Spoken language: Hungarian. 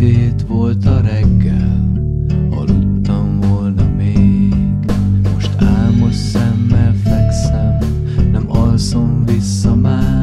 sötét volt a reggel, aludtam volna még. Most álmos szemmel fekszem, nem alszom vissza már.